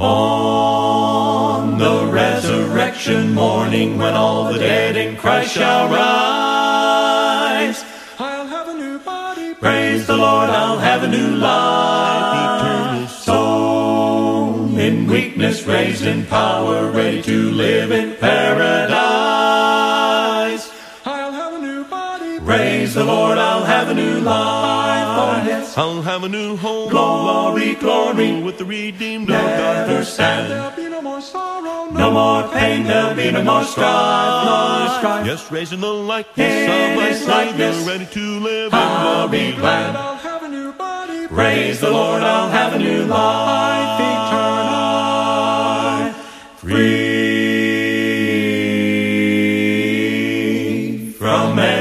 On the resurrection morning, when all the dead in Christ shall rise, I'll have a new body. praise the Lord, I'll have a new life. Soul in weakness, raised in power, ready to live in paradise. I'll have a new body. Praise the Lord, I'll have a new life. I'll have a new home. Glory, glory. With the redeemed of Never God. stand. There'll be no more sorrow. No more pain, there'll be no more strife, no strife. Yes, raising the likeness In of my Savior, likeness. ready to live I'll and be glad. I'll have a new body. Praise the Lord, I'll have a new life eternal. Free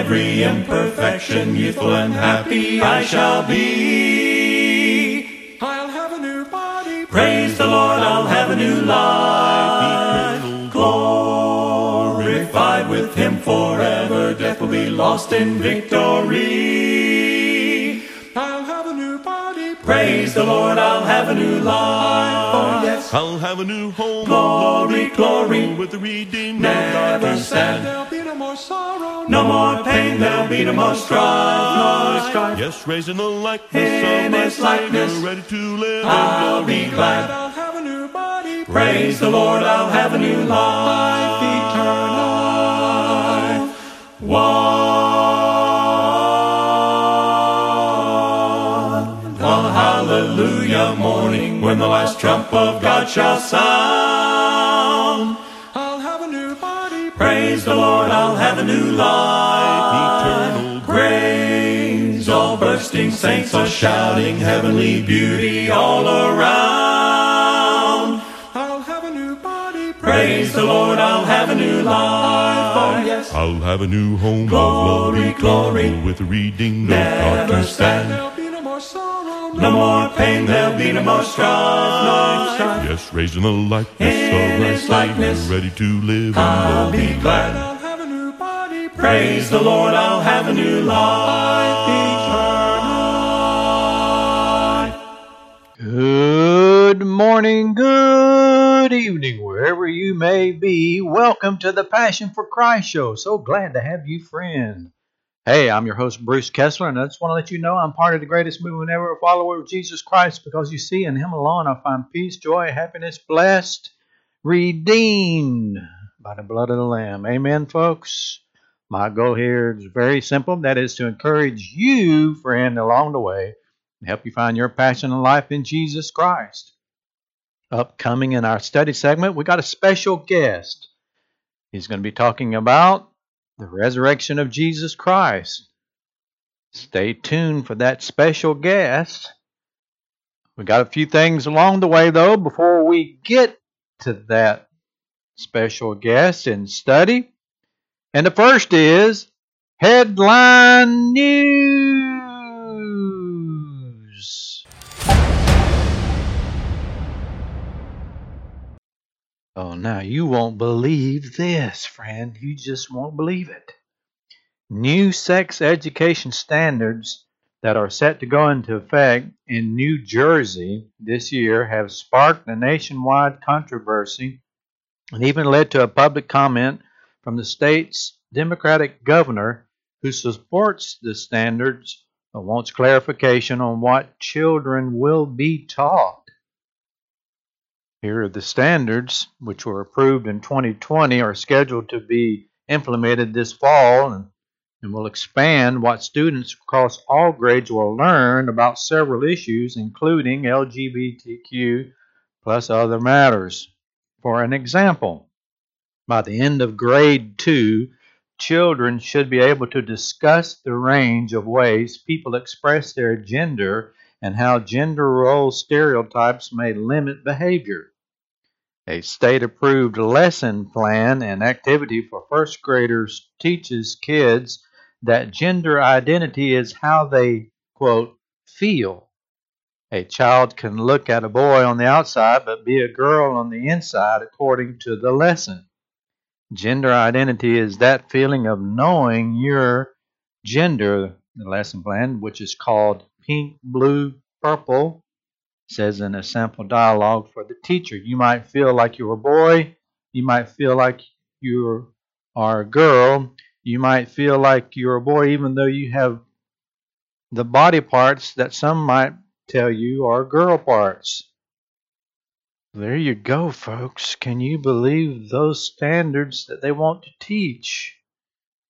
every imperfection, youthful and happy I shall be. I'll have a new body. Praise the Lord, I'll have a new life. Glorified with Him forever, death will be lost in victory. I'll have a new body. Praise the Lord, I'll have a new oh, life. Oh, yes. I'll have a new home. Glory, glory. With the redeemed Never God. sad. There'll no more sorrow. No more pain, there'll be no more strife, no strife. Yes, raising the likeness In of my his likeness. Savior, ready to live I'll and be glad. I'll have a new body. Praise the Lord, I'll have a new life eternal. One. Oh, hallelujah morning when the last trump of God shall sound. Lord, I'll have a new life Eternal Praise all bursting saints are shouting heavenly beauty all around. I'll have a new body. Praise the Lord, I'll have a new life. Oh, yes. I'll have a new home. Glory, of glory. With the redeemed of Never stand. There'll be no more sorrow. No more pain, there'll be no more strife, no strife. Yes, raising the likeness In of his likeness. ready to live I'll be glad. Praise the Lord, I'll have a new life eternal. Good morning, good evening, wherever you may be. Welcome to the Passion for Christ show. So glad to have you, friend. Hey, I'm your host, Bruce Kessler, and I just want to let you know I'm part of the greatest movement ever, a follower of Jesus Christ, because you see, in Him alone I find peace, joy, happiness, blessed, redeemed by the blood of the Lamb. Amen, folks. My goal here is very simple that is to encourage you, friend, along the way and help you find your passion in life in Jesus Christ. Upcoming in our study segment, we got a special guest. He's going to be talking about the resurrection of Jesus Christ. Stay tuned for that special guest. We got a few things along the way, though, before we get to that special guest and study. And the first is headline news. Oh, now you won't believe this, friend. You just won't believe it. New sex education standards that are set to go into effect in New Jersey this year have sparked a nationwide controversy and even led to a public comment from the state's Democratic governor who supports the standards but wants clarification on what children will be taught. Here are the standards, which were approved in 2020, are scheduled to be implemented this fall and, and will expand what students across all grades will learn about several issues, including LGBTQ plus other matters. For an example, by the end of grade two, children should be able to discuss the range of ways people express their gender and how gender role stereotypes may limit behavior. A state approved lesson plan and activity for first graders teaches kids that gender identity is how they, quote, feel. A child can look at a boy on the outside but be a girl on the inside according to the lesson. Gender identity is that feeling of knowing your gender, the lesson plan, which is called pink, blue, purple, says in a sample dialogue for the teacher. You might feel like you're a boy. You might feel like you are a girl. You might feel like you're a boy even though you have the body parts that some might tell you are girl parts. There you go, folks. Can you believe those standards that they want to teach?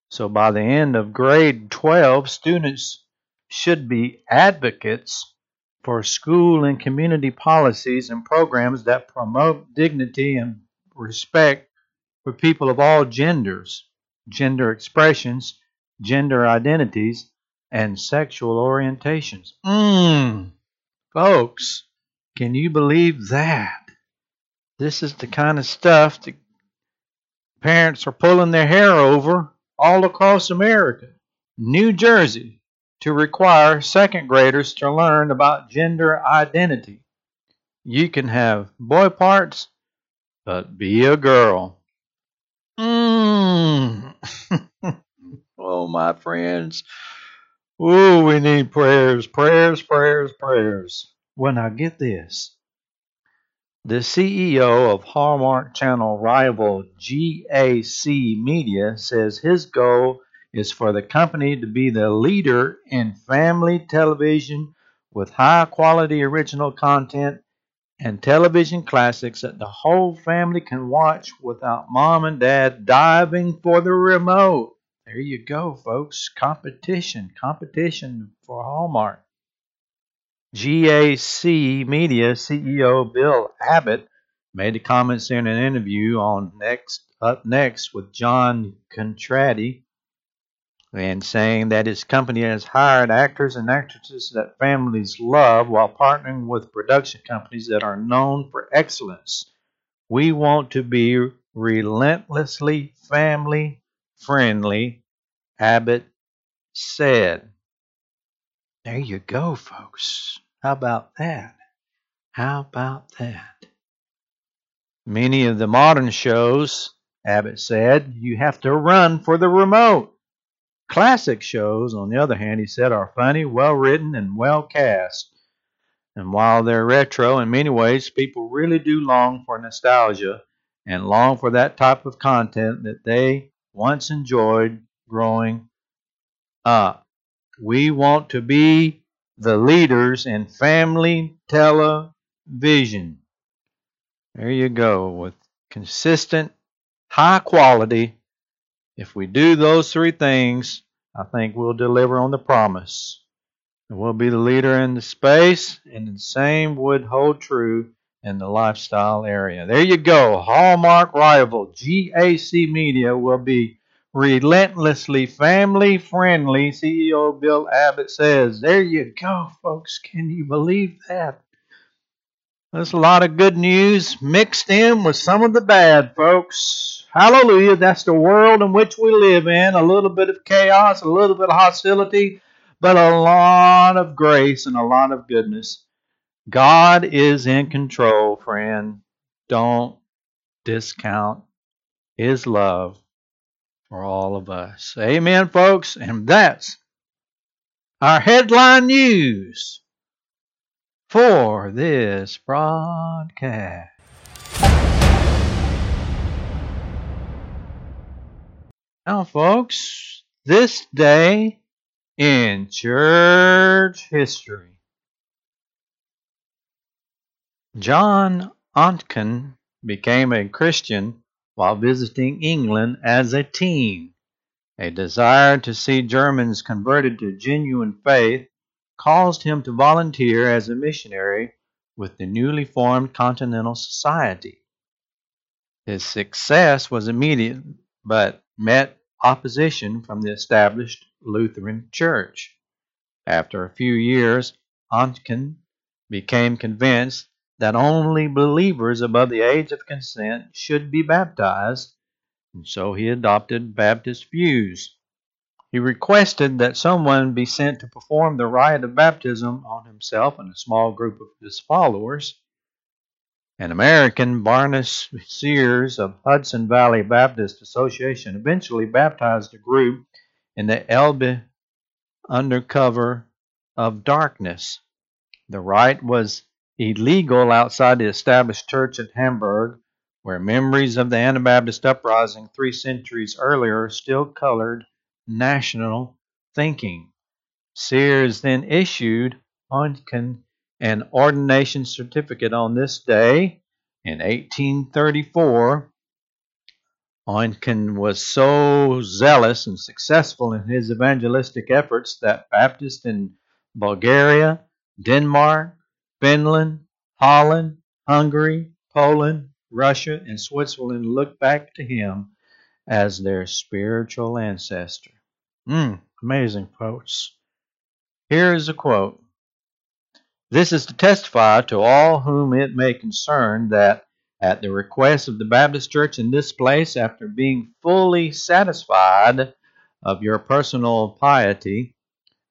So by the end of grade 12, students should be advocates for school and community policies and programs that promote dignity and respect for people of all genders, gender expressions, gender identities, and sexual orientations. Mmm, folks, can you believe that? This is the kind of stuff that parents are pulling their hair over all across America. New Jersey to require second graders to learn about gender identity. You can have boy parts, but be a girl. Mmm. oh, my friends. Oh, we need prayers, prayers, prayers, prayers. When I get this. The CEO of Hallmark Channel rival GAC Media says his goal is for the company to be the leader in family television with high quality original content and television classics that the whole family can watch without mom and dad diving for the remote. There you go, folks. Competition, competition for Hallmark. GAC Media CEO Bill Abbott made the comments in an interview on Next Up Next with John Contradi and saying that his company has hired actors and actresses that families love while partnering with production companies that are known for excellence. We want to be relentlessly family friendly, Abbott said. There you go, folks. How about that? How about that? Many of the modern shows, Abbott said, you have to run for the remote. Classic shows, on the other hand, he said, are funny, well written, and well cast. And while they're retro in many ways, people really do long for nostalgia and long for that type of content that they once enjoyed growing up. We want to be the leaders in family television. There you go, with consistent, high quality. If we do those three things, I think we'll deliver on the promise. We'll be the leader in the space, and the same would hold true in the lifestyle area. There you go. Hallmark rival GAC Media will be relentlessly family friendly, CEO Bill Abbott says. There you go, folks. Can you believe that? There's a lot of good news mixed in with some of the bad, folks. Hallelujah. That's the world in which we live in. A little bit of chaos, a little bit of hostility, but a lot of grace and a lot of goodness. God is in control, friend. Don't discount His love for all of us. Amen, folks. And that's our headline news for this broadcast. Now, folks, this day in church history, John Oncken became a Christian while visiting England as a teen. A desire to see Germans converted to genuine faith caused him to volunteer as a missionary with the newly formed Continental Society. His success was immediate, but met opposition from the established Lutheran Church. After a few years, Oncken became convinced that only believers above the age of consent should be baptized, and so he adopted Baptist views. He requested that someone be sent to perform the rite of baptism on himself and a small group of his followers. An American, Barnas Sears of Hudson Valley Baptist Association, eventually baptized the group in the Elbe under cover of darkness. The rite was illegal outside the established church at Hamburg, where memories of the Anabaptist uprising three centuries earlier still colored national thinking. Sears then issued Oncken an ordination certificate on this day in 1834. Oncken was so zealous and successful in his evangelistic efforts that Baptists in Bulgaria, Denmark, Finland, Holland, Hungary, Poland, Russia, and Switzerland look back to him as their spiritual ancestor. Mm, amazing, folks. Here is a quote This is to testify to all whom it may concern that at the request of the Baptist Church in this place, after being fully satisfied of your personal piety,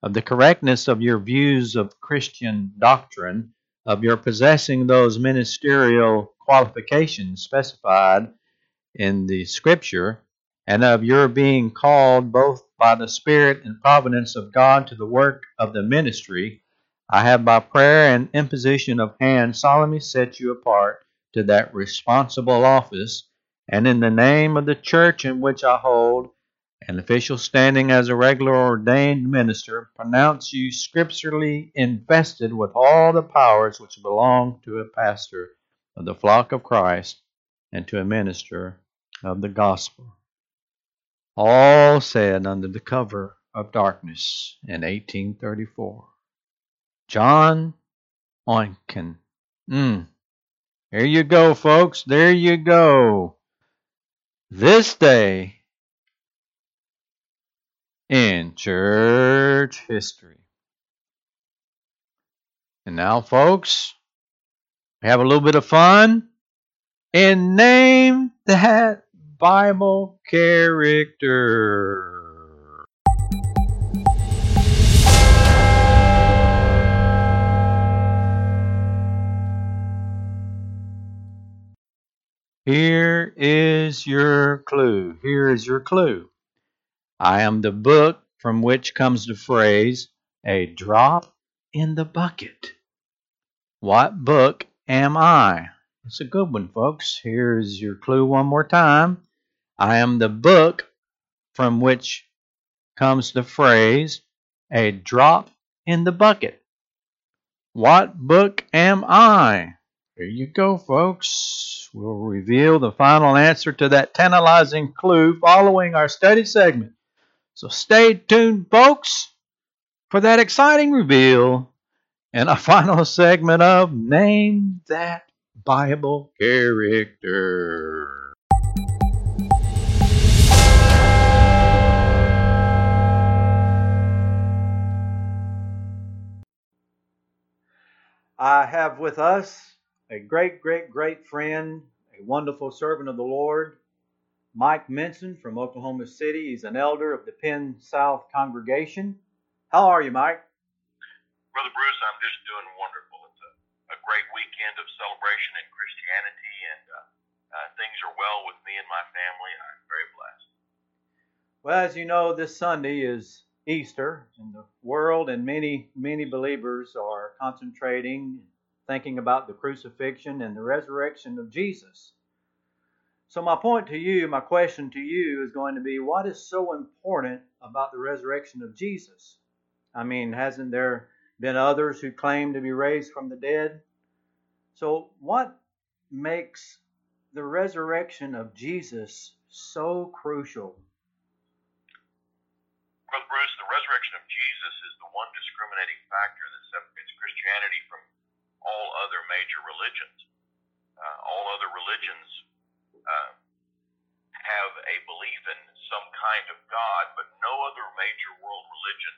of the correctness of your views of Christian doctrine, of your possessing those ministerial qualifications specified in the Scripture, and of your being called both by the Spirit and providence of God to the work of the ministry, I have by prayer and imposition of hands solemnly set you apart to that responsible office, and in the name of the church in which I hold an official standing as a regular ordained minister, pronounce you scripturally invested with all the powers which belong to a pastor of the flock of Christ and to a minister of the gospel. All said under the cover of darkness in 1834. John Oncken. Mm. There you go, folks. There you go. This day in church history. And now, folks, have a little bit of fun and name that Bible character. Here is your clue. Here is your clue. I am the book from which comes the phrase, a drop in the bucket. What book am I? It's a good one, folks. Here's your clue one more time. I am the book from which comes the phrase, a drop in the bucket. What book am I? Here you go, folks. We'll reveal the final answer to that tantalizing clue following our study segment. So stay tuned, folks, for that exciting reveal and a final segment of Name That Bible Character. I have with us a great, great, great friend, a wonderful servant of the Lord, Mike Minson from Oklahoma City. He's an elder of the Penn South congregation. How are you, Mike? Brother Bruce, I'm just doing wonderful. It's a, a great weekend of celebration in Christianity, and uh, uh, things are well with me and my family. I'm very blessed. Well, as you know, this Sunday is Easter, and the world and many, many believers are concentrating, thinking about the crucifixion and the resurrection of Jesus. So, my point to you, my question to you is going to be what is so important about the resurrection of Jesus? I mean, hasn't there been others who claim to be raised from the dead? So, what makes the resurrection of Jesus so crucial? Brother Bruce, the resurrection of Jesus is the one discriminating factor that separates Christianity from all other major religions. Uh, all other religions uh, have a belief in some kind of God, but no other major world religion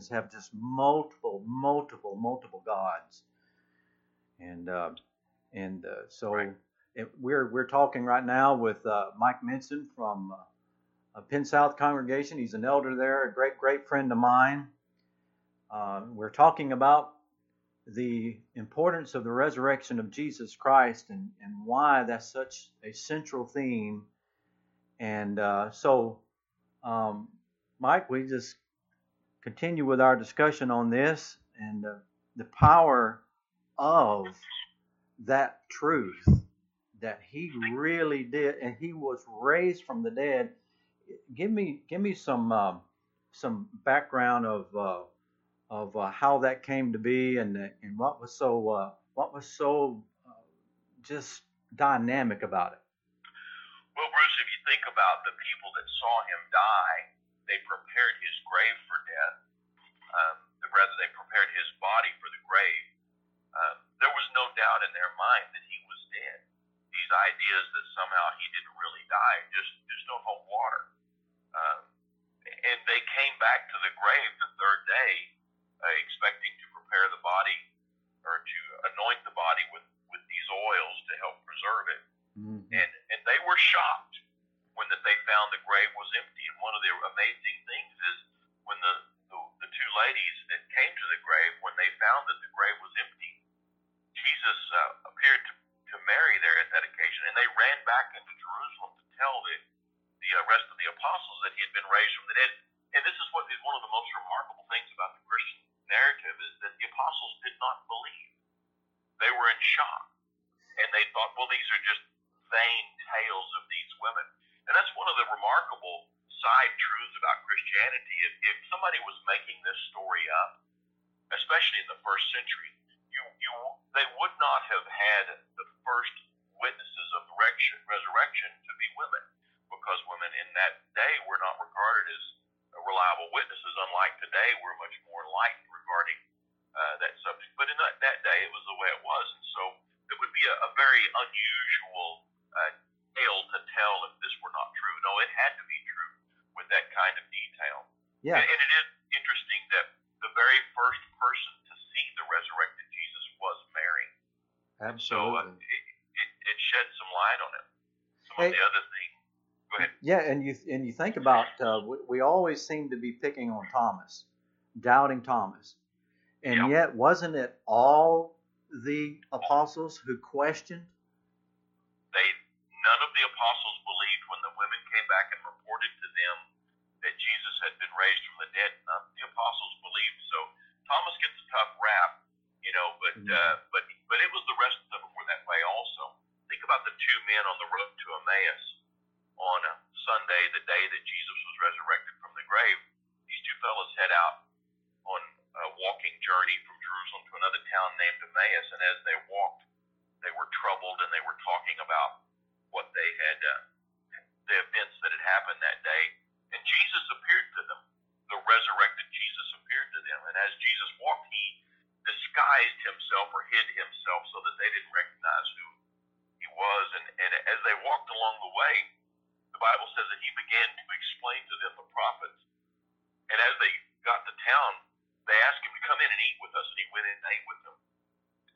religions have just multiple, multiple, multiple gods, and uh, and uh, so Right. it, we're we're talking right now with uh, Mike Minson from uh, a Penn South congregation. He's an elder there, a great great friend of mine. Uh, we're talking about the importance of the resurrection of Jesus Christ and and why that's such a central theme. And uh, so, um, Mike, we just continue with our discussion on this and uh, the power of that truth that he really did, and he was raised from the dead. Give me, give me some um some background of uh, of uh, how that came to be, and uh, and what was so uh, what was so uh, just dynamic about it. Well, Bruce, if you think about the people that saw him die, they prepared his grave for death. Um, rather, they prepared his body for the grave. Um, there was no doubt in their mind that he was dead. These ideas that somehow he didn't really die just just don't hold water. Um, and they came back to the grave the third day, uh, expecting to prepare the body or to anoint the body with with these oils to help preserve it Mhm. and and they were shocked when that they found the grave was empty. One of the amazing things is when the, the the two ladies that came to the grave, when they found that the grave was empty, Jesus uh, appeared to, to Mary there at that occasion, and they ran back into Jerusalem to tell the the uh, rest of the apostles that he had been raised from the dead. And this is what is one of the most remarkable things about the Christian narrative is that the apostles did not believe. They were in shock, and they thought, well, these are just vain tales of these women. And that's one of the remarkable side truths about Christianity. If, if somebody was making this story up, especially in the first century, you, you they would not have had the first witnesses of resurrection to be women, because women in that day were not regarded as reliable witnesses. Unlike today, we're much more enlightened regarding uh, that subject. But in that, that day, it was the way it was, and so it would be a, a very unusual uh, tale to tell if this were not true. No, it had to be true with that kind of detail. Yeah, And, and it is interesting that the very first person to see the resurrected Jesus was Mary. Absolutely. So uh, it, it, it shed some light on it. Some Hey. of the other things. Go ahead. Yeah, and you and you think about uh, we, we always seem to be picking on Thomas, doubting Thomas, and Yeah. yet wasn't it all the apostles who questioned? They none of the apostles believed when the women came back and reported to them that Jesus had been raised from the dead. None of the apostles believed. So Thomas gets a tough rap, you know, but Mhm. uh, but but it was the rest of them were that way also. Think about the two men on the road to Emmaus on a Sunday, the day that Jesus was resurrected from the grave. These two fellows head out on a walking journey from Jerusalem to another town named Emmaus, and as they walked, they were troubled and they were talking about what they had, uh, the events that had happened that day. And Jesus appeared to them. The resurrected Jesus appeared to them. And as Jesus walked, he disguised himself or hid himself so that they didn't recognize who he was. And, and as they walked along the way, the Bible says that he began to explain to them the prophets. And as they got to town, they asked him to come in and eat with us, and he went in and ate with them.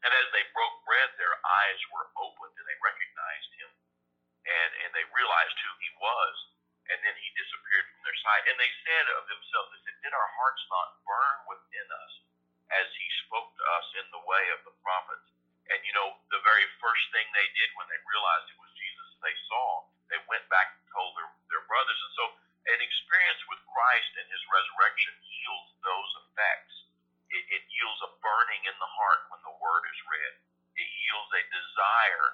And as they broke bread, their eyes were opened and they recognized him. And, and they realized who he was. And then he disappeared from their sight. And they said of themselves, they said, Did our hearts not burn within us as he spoke to us in the way of the prophets? And you know, the very first thing they did when they realized it was Jesus they saw, they went back and told their, their brothers. And so an experience with Christ and his resurrection yields those effects. It, it yields a burning in the heart when the word is read. It yields a desire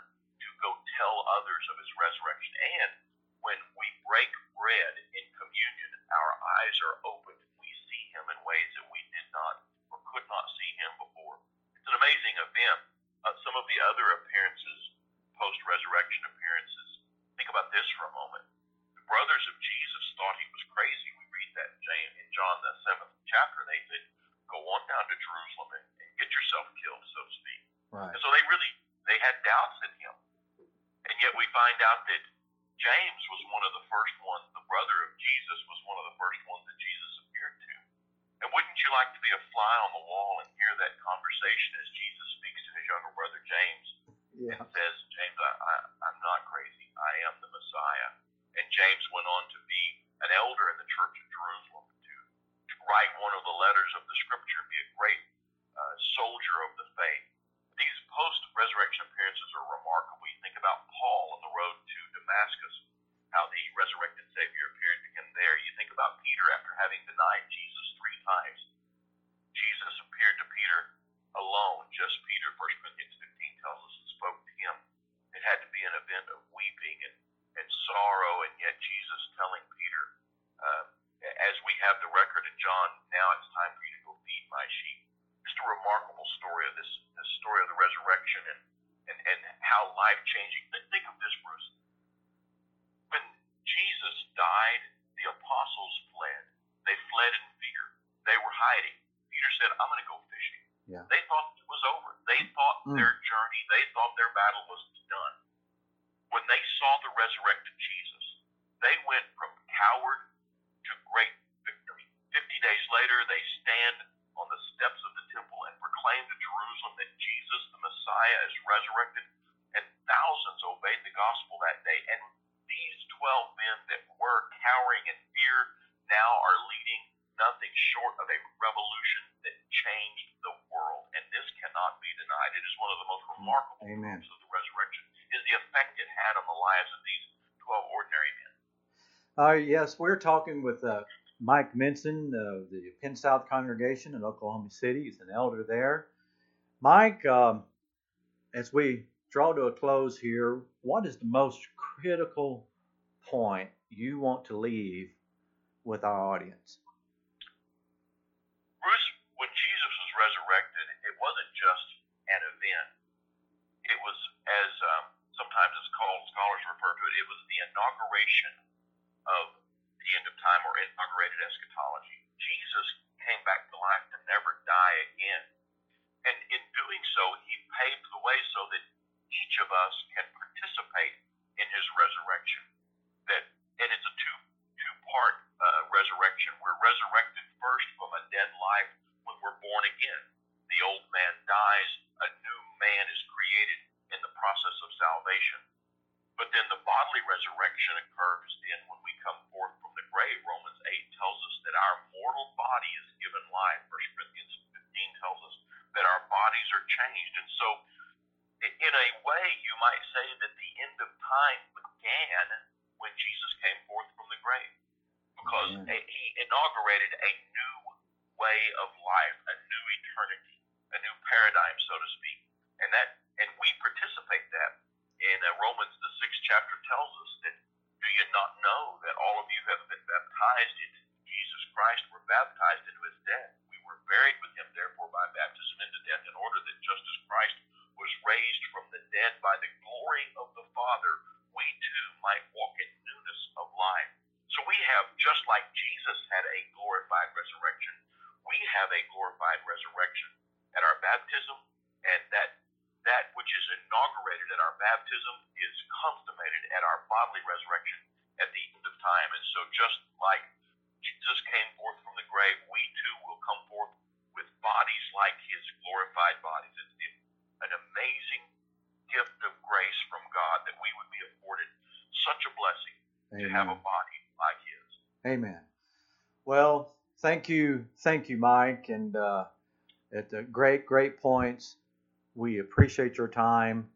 to go tell others of his resurrection. And when we break bread in communion, our eyes are opened we see him in ways that we did not or could not see him before. It's an amazing event. Uh, some of the other appearances, post resurrection appearances, think about this for a moment. The brothers of Jesus thought he was crazy. We read that in James, in John, the seventh chapter. They said, Go on down to Jerusalem and, and get yourself killed, so to speak. Right. And so they really they had doubts in him. And yet we find out that James was one of the first ones, the brother of Jesus was one of the first ones that Jesus appeared to. And wouldn't you like to be a fly on the wall and hear that conversation as Jesus speaks to his younger brother James Yeah. and says, James, I, I, I'm not crazy. I am the Messiah. And James went on to be an elder in the church of Jerusalem, to, to write one of the letters of the scripture, be a great uh, soldier of the faith. These post resurrection appearances are remarkable. You think about Paul on the road to Damascus, how the resurrected Savior appeared to him there. You think about Peter after having denied Jesus three times. Jesus appeared to Peter alone, just Peter, 1 Corinthians 15 tells us, and spoke to him. It had to be an event of weeping and, and sorrow, and yet Jesus telling Peter, uh, as we have the record in John, now it's time for you to go feed my sheep. A remarkable story of this, this story of the resurrection and, and, and how life changing. Think of this, Bruce. When Jesus died, the apostles fled. They fled in fear. They were hiding. Peter said, I'm going to go fishing. Yeah. They thought it was over. They thought Mm. their journey, they thought their battle was done. When they saw the resurrected Jesus, they went from coward to great victory. Fifty days later, they stand on the steps of the temple and proclaim to Jerusalem that Jesus, the Messiah, is resurrected, and thousands obeyed the gospel that day. And these 12 men that were cowering in fear now are leading nothing short of a revolution that changed the world. And this cannot be denied. It is one of the most remarkable Amen. of the resurrection, is the effect it had on the lives of these 12 ordinary men. Uh, yes, we're talking with uh, Mike Minson of the Penn South congregation in Oklahoma City. He's an elder there. Mike, um, as we draw to a close here, what is the most critical point you want to leave with our audience? Bruce, when Jesus was resurrected, it wasn't just an event. It was, as um, sometimes it's called, scholars refer to it, it was the inauguration of the end of time or inaugurated eschatology. Jesus came back to life to never die again. And in doing so, he paved the way so that each of us can participate in his resurrection. That and it's a two two part uh, resurrection. We're resurrected first from a dead life when we're born again. The old man dies, a new man is created in the process of salvation. But then the bodily resurrection occurs then when we come forth from the grave. Romans 8 tells us that our mortal body is given life. 1 Corinthians 15 tells us that our bodies are changed. And so, in a way, you might say that the end of time began when Jesus came forth from the grave because a- he inaugurated a new way of life, a new eternity, a new paradigm, so to speak. And that, and we participate that. In uh, Romans, the sixth chapter tells us that do you not know that all of you have been baptized into Jesus Christ, were baptized into his death? We were buried with him, therefore, by baptism into death, in order that just as Christ raised from the dead by the glory of the Father, we too might walk in newness of life. So we have, just like Jesus had a glorified resurrection, we have a glorified resurrection at our baptism, and that that which is inaugurated at our baptism is consummated at our bodily resurrection at the end of time. And so just like Jesus came forth from the grave, we too will come forth with bodies like his glorified bodies. It's the, an amazing gift of grace from God that we would be afforded such a blessing to have a Amen. body like his. Amen. Well, thank you, thank you, Mike, and uh, at the great, great points. We appreciate your time,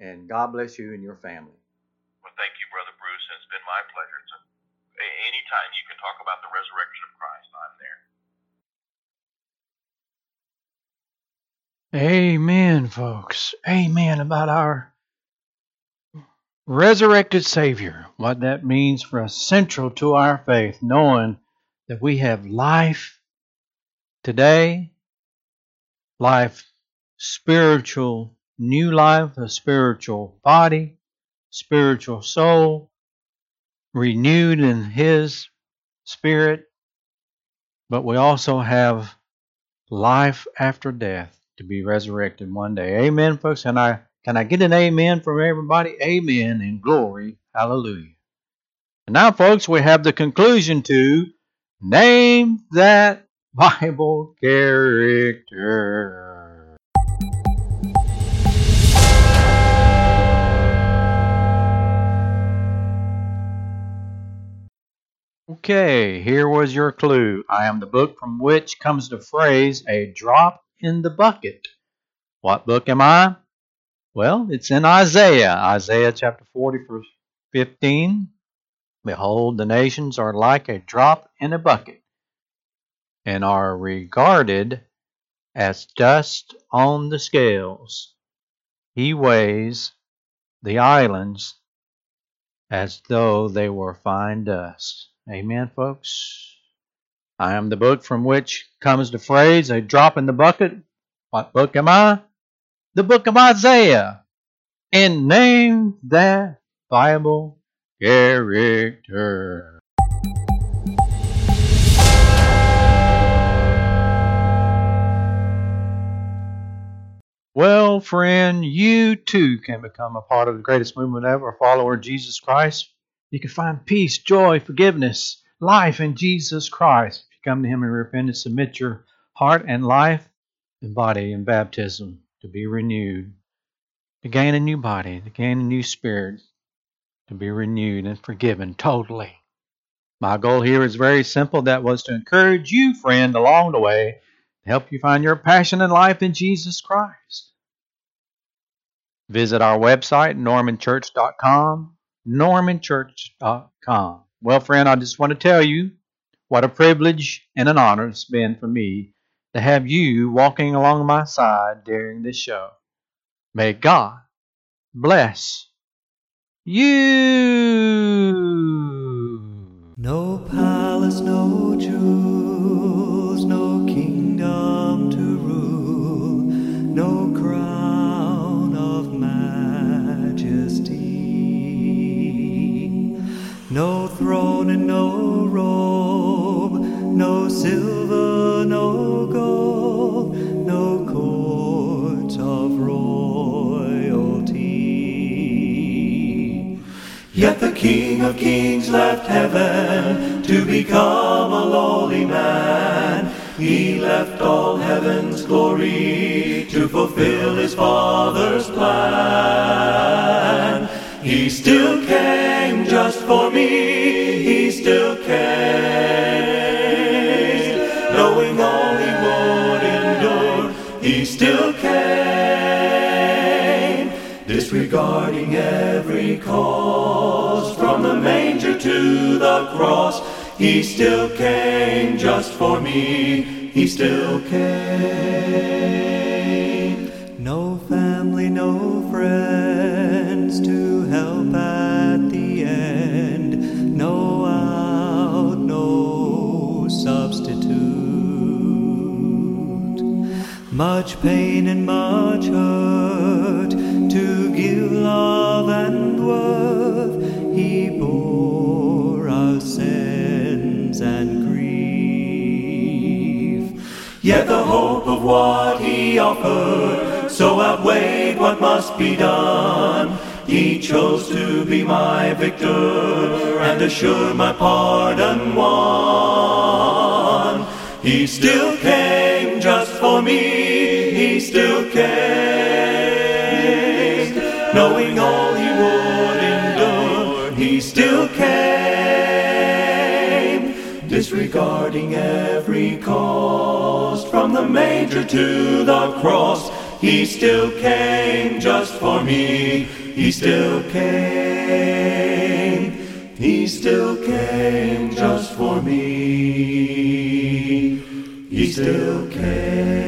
and God bless you and your family. Well, thank you, Brother Bruce. and It's been my pleasure. It's a, a- anytime you can talk about the resurrection of Christ, I'm there. Amen, folks. Amen about our resurrected Savior. What that means for us, central to our faith, knowing that we have life today, life spiritual, new life, a spiritual body, spiritual soul, renewed in His Spirit. But we also have life after death to be resurrected one day. Amen, folks. And I can I get an amen from everybody? Amen and glory. Hallelujah. And now, folks, we have the conclusion to name that Bible character. Okay, here was your clue. I am the book from which comes the phrase, a drop in the bucket. What book am I? Well, it's in Isaiah, Isaiah chapter 40, verse 15. Behold, the nations are like a drop in a bucket and are regarded as dust on the scales. He weighs the islands as though they were fine dust. Amen, folks. I am the book from which comes the phrase, a drop in the bucket. What book am I? The book of Isaiah. And name that Bible character. Well, friend, you too can become a part of the greatest movement ever, a follower of Jesus Christ. You can find peace, joy, forgiveness, life in Jesus Christ. If you come to Him in repentance, submit your heart and life and body in baptism to be renewed, to gain a new body, to gain a new spirit, to be renewed and forgiven totally. My goal here is very simple. That was to encourage you, friend, along the way, to help you find your passion in life in Jesus Christ. Visit our website, normanchurch.com, normanchurch.com. Well, friend, I just want to tell you what a privilege and an honor it's been for me to have you walking along my side during this show. May God bless you. No palace, no jewels, no King of Kings left heaven to become a lowly man. He left all heaven's glory to fulfill his Father's plan. He still came just for me. He still came, disregarding every cause. From the manger to the cross, he still came just for me. He still came. No family, no friends to help at the end. No out, no substitute. Much pain and much hurt love and worth. He bore our sins and grief. Yet the hope of what he offered so outweighed what must be done. He chose to be my victor and assure my pardon won. He still came just for me. He still came, disregarding every cost. From the manger to the cross, he still came just for me. He still came. He still came just for me. He still came.